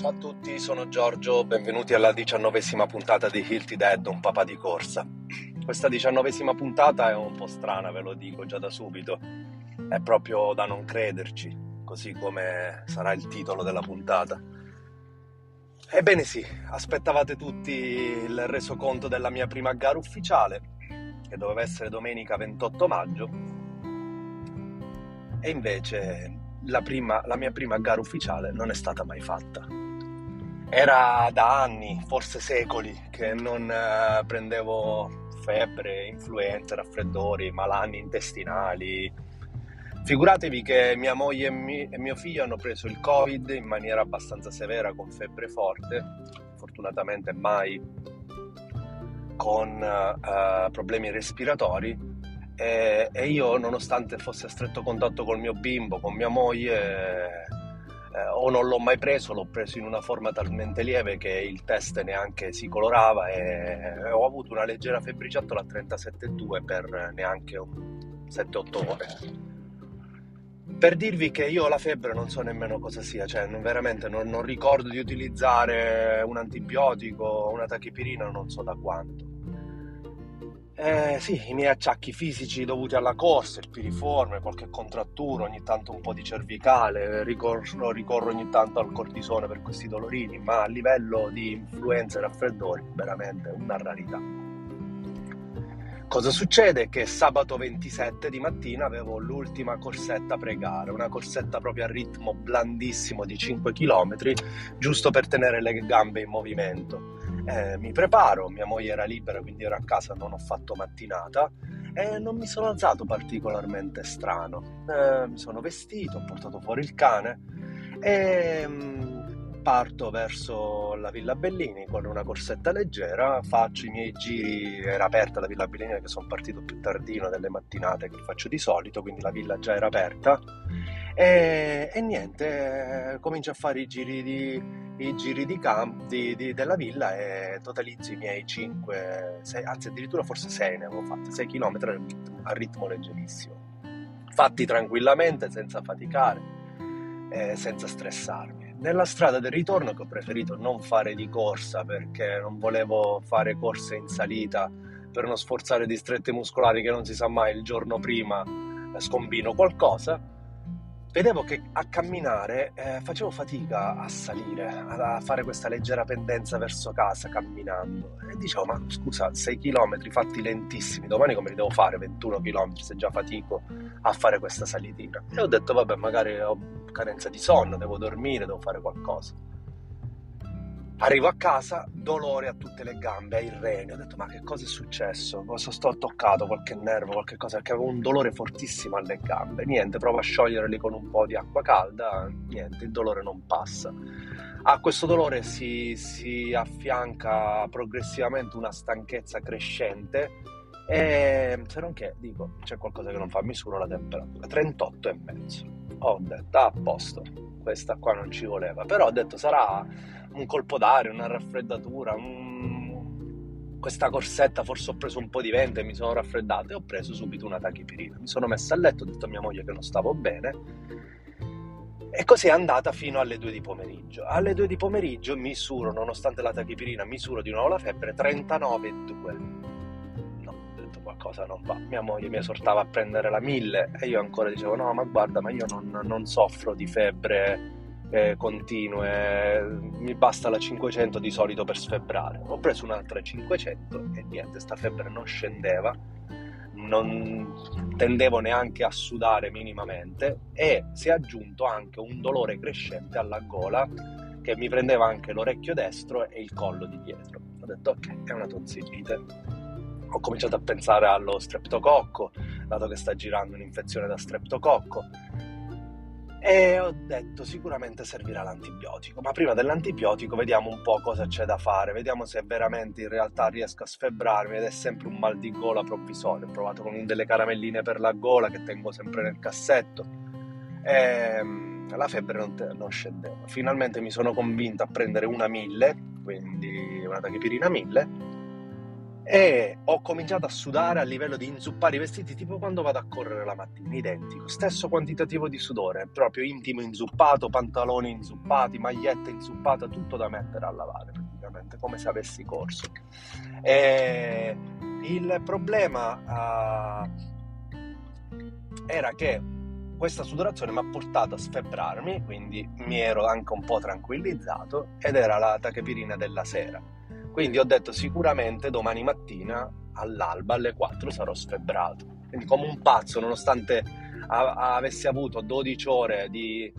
Ciao a tutti, sono Giorgio, benvenuti alla diciannovesima puntata di Hilty Dead, un papà di corsa. Questa diciannovesima puntata è un po' strana, ve lo dico già da subito, è proprio da non crederci, così come sarà il titolo della puntata. Ebbene sì, aspettavate tutti il resoconto della mia prima gara ufficiale, che doveva essere domenica 28 maggio, e invece la, prima, la mia prima gara ufficiale non è stata mai fatta. Era da anni, forse secoli, che non eh, prendevo febbre, influenze, raffreddori, malanni intestinali. Figuratevi che mia moglie e, mi, mio figlio hanno preso il Covid in maniera abbastanza severa, con febbre forte, fortunatamente mai con uh, problemi respiratori. E, e, io, nonostante fosse a stretto contatto col mio bimbo, con mia moglie, eh, o non l'ho mai preso, l'ho preso in una forma talmente lieve che il test neanche si colorava e ho avuto una leggera febbriciattola a 37,2 per neanche 7-8 ore. Per dirvi che io la febbre non so nemmeno cosa sia, cioè veramente non, non ricordo di utilizzare un antibiotico, una tachipirina, non so da quanto. Eh, sì, i miei acciacchi fisici dovuti alla corsa, il piriforme, qualche contrattura, ogni tanto un po' di cervicale, ricorro, ricorro ogni tanto al cortisone per questi dolorini, ma a livello di influenza e raffreddori veramente una rarità. Cosa succede? Che sabato 27 di mattina avevo l'ultima corsetta pre-gara, una corsetta proprio a ritmo blandissimo di 5 km, giusto per tenere le gambe in movimento eh, mi preparo, mia moglie era libera quindi ero a casa, non ho fatto mattinata e non mi sono alzato particolarmente strano. Eh, mi sono vestito, ho portato fuori il cane e mh, parto verso la Villa Bellini con una corsetta leggera, faccio i miei giri, era aperta la Villa Bellini perché sono partito più tardino delle mattinate che faccio di solito, quindi la villa già era aperta e, e niente, comincio a fare i giri di, i giri di camp di, di, della villa e totalizzo i miei 5, 6, anzi addirittura forse 6 ne avevo fatti, 6 km a ritmo leggerissimo. Fatti tranquillamente, senza faticare, eh, senza stressarmi. Nella strada del ritorno che ho preferito non fare di corsa perché non volevo fare corse in salita per non sforzare distretti muscolari che non si sa mai il giorno prima scombino qualcosa vedevo che a camminare eh, facevo fatica a salire, a fare questa leggera pendenza verso casa camminando. E dicevo, ma scusa, 6 km fatti lentissimi, domani come li devo fare? 21 km se già fatico a fare questa salitina. E ho detto, vabbè, magari ho carenza di sonno, devo dormire, devo fare qualcosa. Arrivo a casa, dolore a tutte le gambe, ai reni. Ho detto, ma che cosa è successo? Cosa sto toccato? Qualche nervo, qualche cosa? Perché avevo un dolore fortissimo alle gambe. Niente, provo a scioglierli con un po' di acqua calda. Niente, il dolore non passa. A questo dolore si, si affianca progressivamente una stanchezza crescente. E se non che, dico, c'è qualcosa che non fa, misuro la temperatura. 38 e mezzo. Ho detto, ah, a posto, questa qua non ci voleva. Però ho detto, sarà un colpo d'aria, una raffreddatura, un... questa corsetta, forse ho preso un po' di vento e mi sono raffreddato e ho preso subito una tachipirina. Mi sono messa a letto, ho detto a mia moglie che non stavo bene e così è andata fino alle 2 di pomeriggio. Alle 2 di pomeriggio misuro, nonostante la tachipirina, misuro di nuovo la febbre 39,2 qualcosa non va. Mia moglie mi esortava a prendere la 1000 e io ancora dicevo no ma guarda ma io non, non soffro di febbre eh, continue, mi basta la 500 di solito per sfebbrare. Ho preso un'altra 500 e niente, sta febbre non scendeva, non tendevo neanche a sudare minimamente e si è aggiunto anche un dolore crescente alla gola che mi prendeva anche l'orecchio destro e il collo di dietro. Ho detto ok, è una tonsillite. Ho cominciato a pensare allo streptococco, dato che sta girando un'infezione da streptococco e ho detto sicuramente servirà l'antibiotico, ma prima dell'antibiotico vediamo un po' cosa c'è da fare, vediamo se veramente in realtà riesco a sfebbrarmi ed è sempre un mal di gola provvisorio. Ho provato con delle caramelline per la gola che tengo sempre nel cassetto e ehm, la febbre non, te, non scendeva. Finalmente mi sono convinto a prendere una 1000, quindi una tachipirina 1000 e ho cominciato a sudare a livello di inzuppare i vestiti tipo quando vado a correre la mattina, identico, stesso quantitativo di sudore, proprio intimo inzuppato, pantaloni inzuppati, maglietta inzuppata, tutto da mettere a lavare praticamente, come se avessi corso. E il problema uh, era che questa sudorazione mi ha portato a sfebbrarmi, quindi mi ero anche un po' tranquillizzato ed era la tachipirina della sera quindi ho detto sicuramente domani mattina all'alba alle 4 sarò sfebbrato. Quindi come un pazzo, nonostante a- avessi avuto 12 ore di,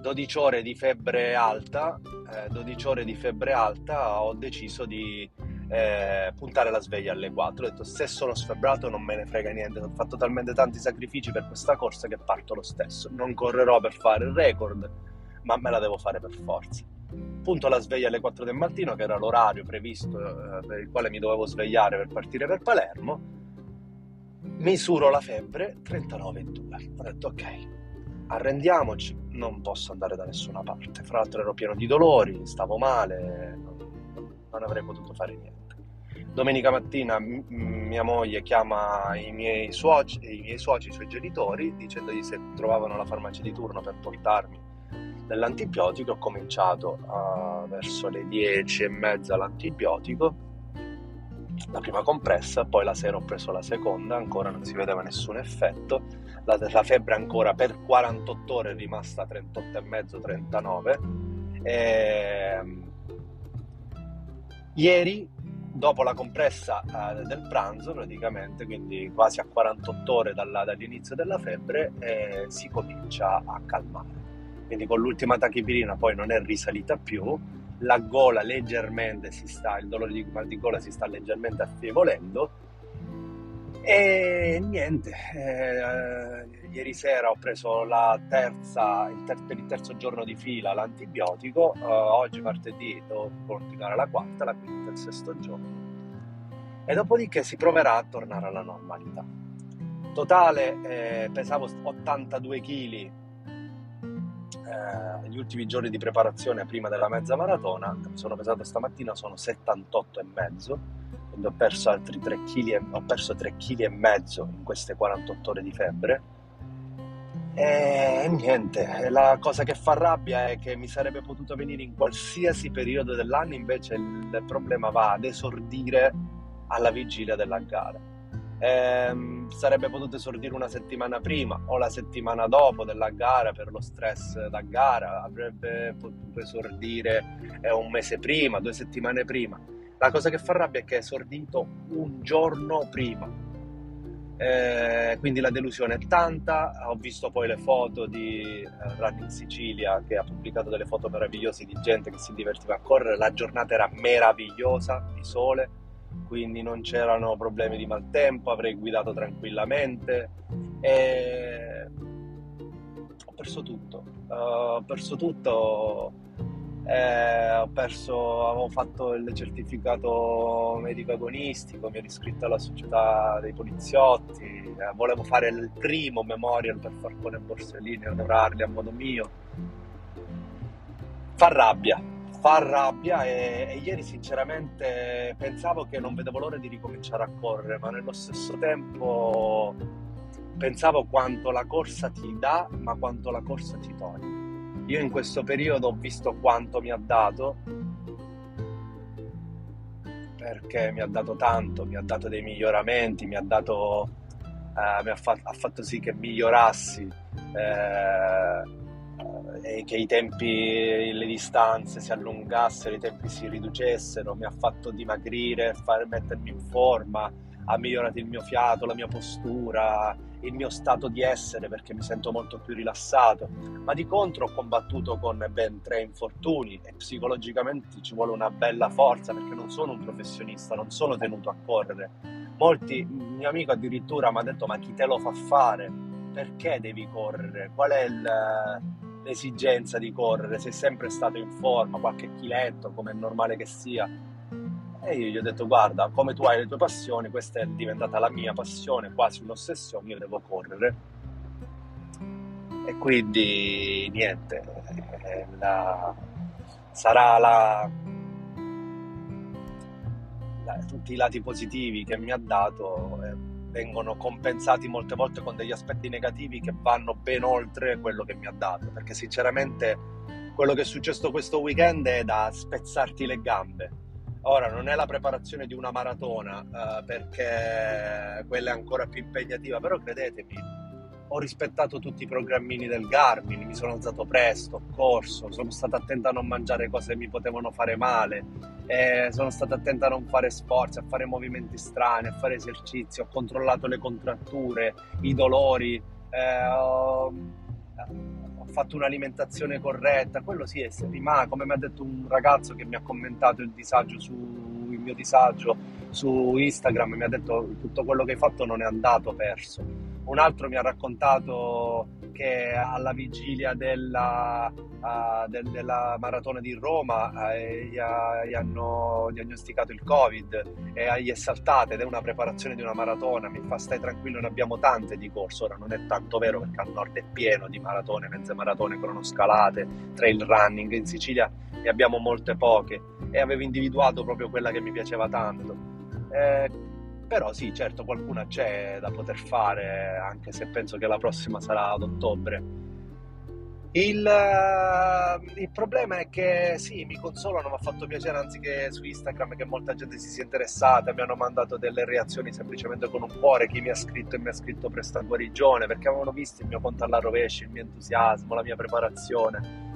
12 ore di febbre alta, eh, 12 ore di febbre alta, ho deciso di eh, puntare la sveglia alle 4. Ho detto se sono sfebbrato non me ne frega niente, ho fatto talmente tanti sacrifici per questa corsa che parto lo stesso. Non correrò per fare il record, ma me la devo fare per forza punto la sveglia alle 4 del mattino, che era l'orario previsto eh, per il quale mi dovevo svegliare per partire per Palermo, misuro la febbre 39,2. Ho detto ok, arrendiamoci, non posso andare da nessuna parte. Fra l'altro ero pieno di dolori, stavo male, non, non avrei potuto fare niente. Domenica mattina m- mia moglie chiama i miei, suoci, i miei suoci, i suoi genitori, dicendogli se trovavano la farmacia di turno per portarmi dell'antibiotico, ho cominciato a, verso le 10 e mezza l'antibiotico, la prima compressa, poi la sera ho preso la seconda, ancora non si vedeva nessun effetto, la, la febbre ancora per 48 ore è rimasta 38,5, 39. E, ieri dopo la compressa eh, del pranzo praticamente, quindi quasi a 48 ore dalla, dall'inizio della febbre, eh, si comincia a calmare quindi con l'ultima tachipirina poi non è risalita più, la gola leggermente si sta, il dolore di mal di gola si sta leggermente affievolendo. E niente, eh, ieri sera ho preso terza, il ter- per il terzo giorno di fila l'antibiotico, eh, oggi martedì devo continuare la quarta, la quinta, il sesto giorno. E dopodiché si proverà a tornare alla normalità. Totale eh, pesavo 82 kg eh, ultimi giorni di preparazione prima della mezza maratona, sono pesato stamattina, sono 78 e mezzo, quindi ho perso altri 3 kg, ho perso 3 kg e mezzo in queste 48 ore di febbre. E niente, la cosa che fa rabbia è che mi sarebbe potuto venire in qualsiasi periodo dell'anno, invece il problema va ad esordire alla vigilia della gara ehm, sarebbe potuto esordire una settimana prima o la settimana dopo della gara per lo stress da gara, avrebbe potuto esordire eh, un mese prima, due settimane prima. La cosa che fa rabbia è che è esordito un giorno prima. Eh, quindi la delusione è tanta. Ho visto poi le foto di eh, Run in Sicilia che ha pubblicato delle foto meravigliose di gente che si divertiva a correre. La giornata era meravigliosa di sole quindi non c'erano problemi di maltempo, avrei guidato tranquillamente. E ho perso tutto, uh, ho perso tutto, eh, ho perso, avevo fatto il certificato medico agonistico, mi ero iscritto alla società dei poliziotti, eh, volevo fare il primo memorial per Falcone Borsellini, onorarli a modo mio. Fa rabbia, fa rabbia e, e, ieri sinceramente pensavo che non vedevo l'ora di ricominciare a correre, ma nello stesso tempo pensavo quanto la corsa ti dà, ma quanto la corsa ti toglie. Io in questo periodo ho visto quanto mi ha dato, perché mi ha dato tanto, mi ha dato dei miglioramenti, mi ha dato... Eh, mi ha, fa- ha, fatto sì che migliorassi. Eh, e che i tempi, le distanze si allungassero, i tempi si riducessero, mi ha fatto dimagrire, far, mettermi in forma, ha migliorato il mio fiato, la mia postura, il mio stato di essere perché mi sento molto più rilassato, ma di contro ho combattuto con ben tre infortuni e psicologicamente ci vuole una bella forza perché non sono un professionista, non sono tenuto a correre. Molti, mio amico addirittura mi ha detto ma chi te lo fa fare? Perché devi correre? Qual è il l'esigenza di correre, sei sempre stato in forma, qualche chiletto, come è normale che sia. E io gli ho detto, guarda, come tu hai le tue passioni, questa è diventata la mia passione, quasi un'ossessione, io devo correre. E quindi niente, la... sarà la... tutti i lati positivi che mi ha dato eh, vengono compensati molte volte con degli aspetti negativi che vanno ben oltre quello che mi ha dato, perché sinceramente quello che è successo questo weekend è da spezzarti le gambe. Ora non è la preparazione di una maratona, eh, perché quella è ancora più impegnativa, però credetemi, ho rispettato tutti i programmini del Garmin, mi sono alzato presto, ho corso, sono stato attento a non mangiare cose che mi potevano fare male, eh, sono stato attento a non fare sforzi, a fare movimenti strani, a fare esercizi, ho controllato le contratture, i dolori, eh, ho, fatto un'alimentazione corretta, quello sì è rimane, come mi ha detto un ragazzo che mi ha commentato il disagio su il mio disagio su Instagram, mi ha detto tutto quello che hai fatto non è andato perso un altro mi ha raccontato che alla vigilia della, uh, del, della maratona di Roma uh, gli, ha, gli, hanno diagnosticato il Covid e gli è saltata ed è una preparazione di una maratona. Mi fa stai tranquillo, ne abbiamo tante di corso. Ora non è tanto vero perché al nord è pieno di maratone, mezze maratone, cronoscalate, trail running. In Sicilia ne abbiamo molte poche e avevo individuato proprio quella che mi piaceva tanto. Eh, però sì, certo, qualcuna c'è da poter fare, anche se penso che la prossima sarà ad ottobre. Il, uh, il, problema è che sì, mi consolano, mi ha fatto piacere anziché su Instagram che molta gente si sia interessata, mi hanno mandato delle reazioni semplicemente con un cuore, chi mi ha scritto e mi ha scritto presta guarigione, perché avevano visto il mio conto alla rovescia, il mio entusiasmo, la mia preparazione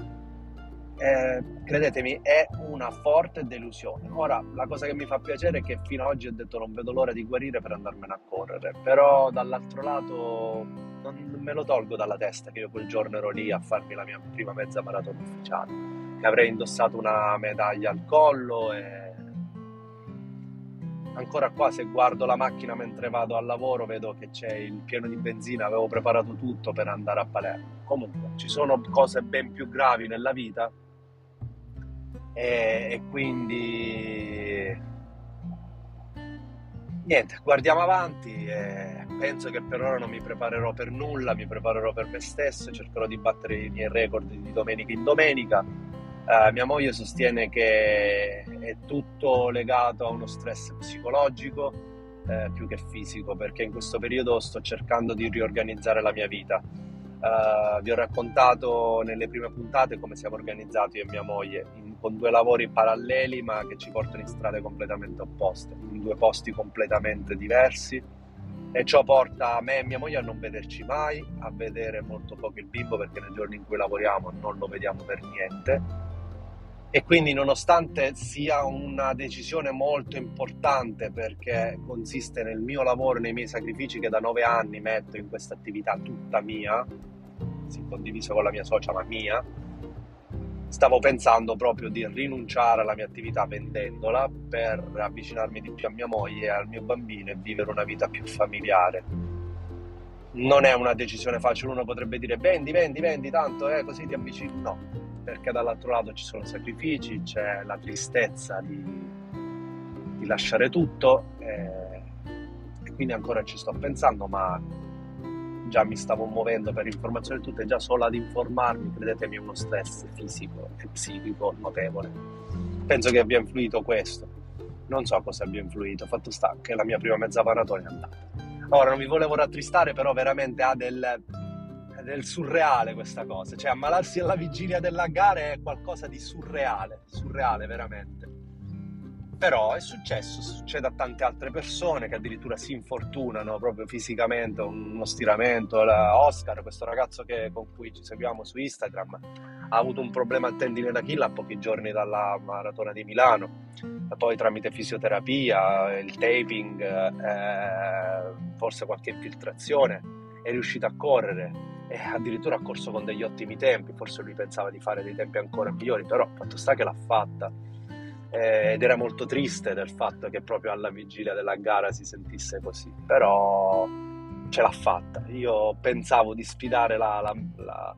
eh, credetemi, è una forte delusione. Ora, la cosa che mi fa piacere è che fino ad oggi ho detto non vedo l'ora di guarire per andarmene a correre, però dall'altro lato non me lo tolgo dalla testa che io quel giorno ero lì a farmi la mia prima mezza maratona ufficiale, che avrei indossato una medaglia al collo e ancora qua se guardo la macchina mentre vado al lavoro vedo che c'è il pieno di benzina, avevo preparato tutto per andare a Palermo. Comunque ci sono cose ben più gravi nella vita e, e quindi niente, guardiamo avanti e penso che per ora non mi preparerò per nulla, mi preparerò per me stesso, cercherò di battere i miei record di domenica in domenica. Uh, mia moglie sostiene che è tutto legato a uno stress psicologico eh, più che fisico, perché in questo periodo sto cercando di riorganizzare la mia vita. Uh, vi ho raccontato nelle prime puntate come siamo organizzati io e mia moglie, in, con due lavori paralleli ma che ci portano in strade completamente opposte, in due posti completamente diversi. E ciò porta me e mia moglie a non vederci mai, a vedere molto poco il bimbo perché nei giorni in cui lavoriamo non lo vediamo per niente e quindi nonostante sia una decisione molto importante perché consiste nel mio lavoro, nei miei sacrifici che da nove anni metto in questa attività tutta mia, sì, condiviso con la mia socia, ma mia, stavo pensando proprio di rinunciare alla mia attività vendendola per avvicinarmi di più a mia moglie e al mio bambino e vivere una vita più familiare. Non è una decisione facile, uno potrebbe dire vendi, vendi, vendi, tanto eh, così ti avvicini. No, perché dall'altro lato ci sono sacrifici, c'è la tristezza di, di lasciare tutto eh, e quindi ancora ci sto pensando, ma già mi stavo muovendo per informazioni tutte, già solo ad informarmi, credetemi, è uno stress fisico e psichico notevole. Penso che abbia influito questo. Non so cosa abbia influito, fatto sta che la mia prima mezza maratona è andata. Ora non mi volevo rattristare, però veramente ha del, del surreale questa cosa, cioè ammalarsi alla vigilia della gara è qualcosa di surreale, surreale veramente. Però è successo, succede a tante altre persone che addirittura si infortunano proprio fisicamente, uno stiramento. Oscar, questo ragazzo che, con cui ci seguiamo su Instagram, ha avuto un problema al tendine d'Achille a pochi giorni dalla maratona di Milano, poi tramite fisioterapia, il taping, eh, forse qualche infiltrazione, è riuscito a correre e addirittura ha corso con degli ottimi tempi, forse lui pensava di fare dei tempi ancora migliori, però fatto sta che l'ha fatta eh, ed era molto triste del fatto che proprio alla vigilia della gara si sentisse così, però ce l'ha fatta. Io pensavo di sfidare la, la, la,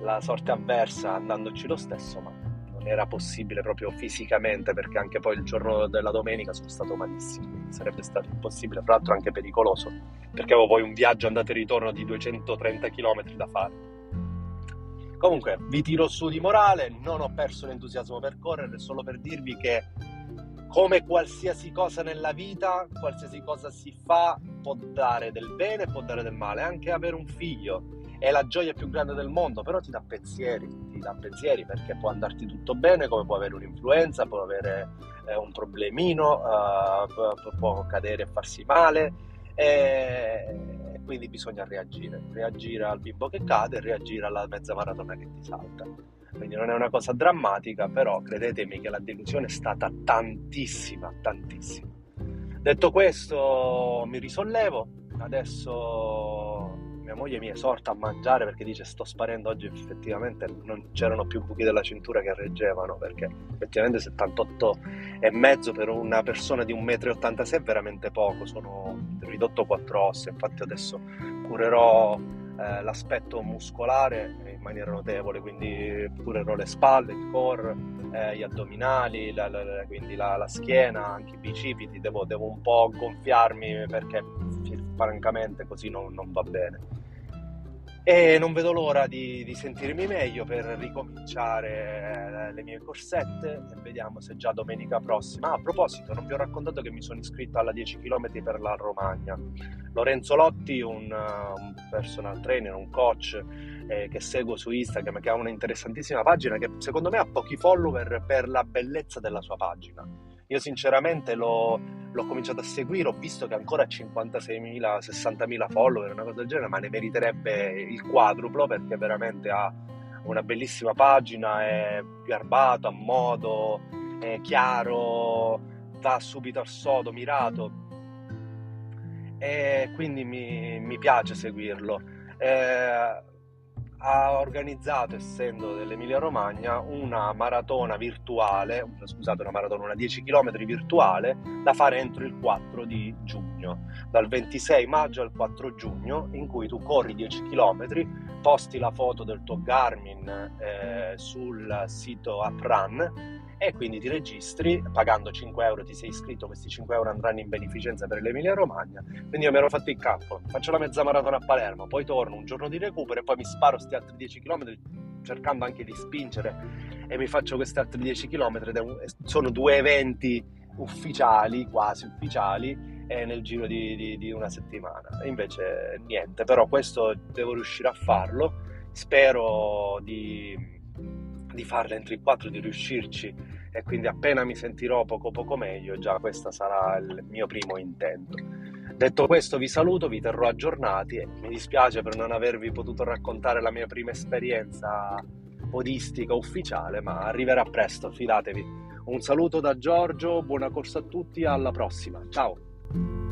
la sorte avversa andandoci lo stesso, ma non era possibile proprio fisicamente perché anche poi il giorno della domenica sono stato malissimo, sarebbe stato impossibile, tra l'altro anche pericoloso, perché avevo poi un viaggio andata e ritorno di 230 km da fare. Comunque, vi tiro su di morale, non ho perso l'entusiasmo per correre, solo per dirvi che come qualsiasi cosa nella vita, qualsiasi cosa si fa può dare del bene, può dare del male, anche avere un figlio è la gioia più grande del mondo, però ti dà pensieri, ti dà pensieri perché può andarti tutto bene, come può avere un'influenza, può avere eh, un problemino, uh, può cadere e farsi male e quindi bisogna reagire, reagire al bimbo che cade reagire alla mezza maratona che ti salta. Quindi non è una cosa drammatica, però credetemi che la delusione è stata tantissima, tantissima. Detto questo, mi risollevo, adesso mia moglie mi esorta a mangiare perché dice sto sparendo oggi effettivamente non c'erano più buchi della cintura che reggevano perché effettivamente 78 e mezzo per una persona di 1,86 m è veramente poco sono ridotto 4 ossa infatti adesso curerò eh, l'aspetto muscolare in maniera notevole quindi curerò le spalle, il core eh, gli addominali, la, la, quindi la, la, schiena, anche i bicipiti, devo, devo, un po' gonfiarmi perché francamente così non, non va bene e non vedo l'ora di, di, sentirmi meglio per ricominciare eh, le mie corsette e vediamo se già domenica prossima. Ah, a proposito, non vi ho raccontato che mi sono iscritto alla 10 km per la Romagna. Lorenzo Lotti, un, uh, un personal trainer, un coach eh, che seguo su Instagram, che ha una interessantissima pagina che secondo me ha pochi follower per la bellezza della sua pagina io sinceramente l'ho, l'ho cominciato a seguire, ho visto che ancora ha 56.000, 60.000 follower, una cosa del genere, ma ne meriterebbe il quadruplo perché veramente ha una bellissima pagina, è garbato, a modo, è chiaro, va subito al sodo, mirato e quindi mi, mi piace seguirlo. Eh, ha organizzato, essendo dell'Emilia Romagna, una maratona virtuale, scusate, una maratona, una 10 km virtuale da fare entro il 4 di giugno, dal 26 maggio al 4 giugno, in cui tu corri 10 km, posti la foto del tuo Garmin eh, sul sito AppRun e quindi ti registri pagando 5 euro, ti sei iscritto, questi 5 euro andranno in beneficenza per l'Emilia Romagna. Quindi io mi ero fatto il campo, faccio la mezza maratona a Palermo, poi torno un giorno di recupero e poi mi sparo questi altri 10 km cercando anche di spingere e mi faccio questi altri 10 km. Sono due eventi ufficiali, quasi ufficiali, eh, nel giro di, di, di una settimana. Invece niente, però questo devo riuscire a farlo. Spero di di farle entro i quattro, di riuscirci e quindi appena mi sentirò poco poco meglio, già questo sarà il mio primo intento. Detto questo vi saluto, vi terrò aggiornati e mi dispiace per non avervi potuto raccontare la mia prima esperienza podistica ufficiale, ma arriverà presto, fidatevi. Un saluto da Giorgio, buona corsa a tutti, alla prossima, ciao!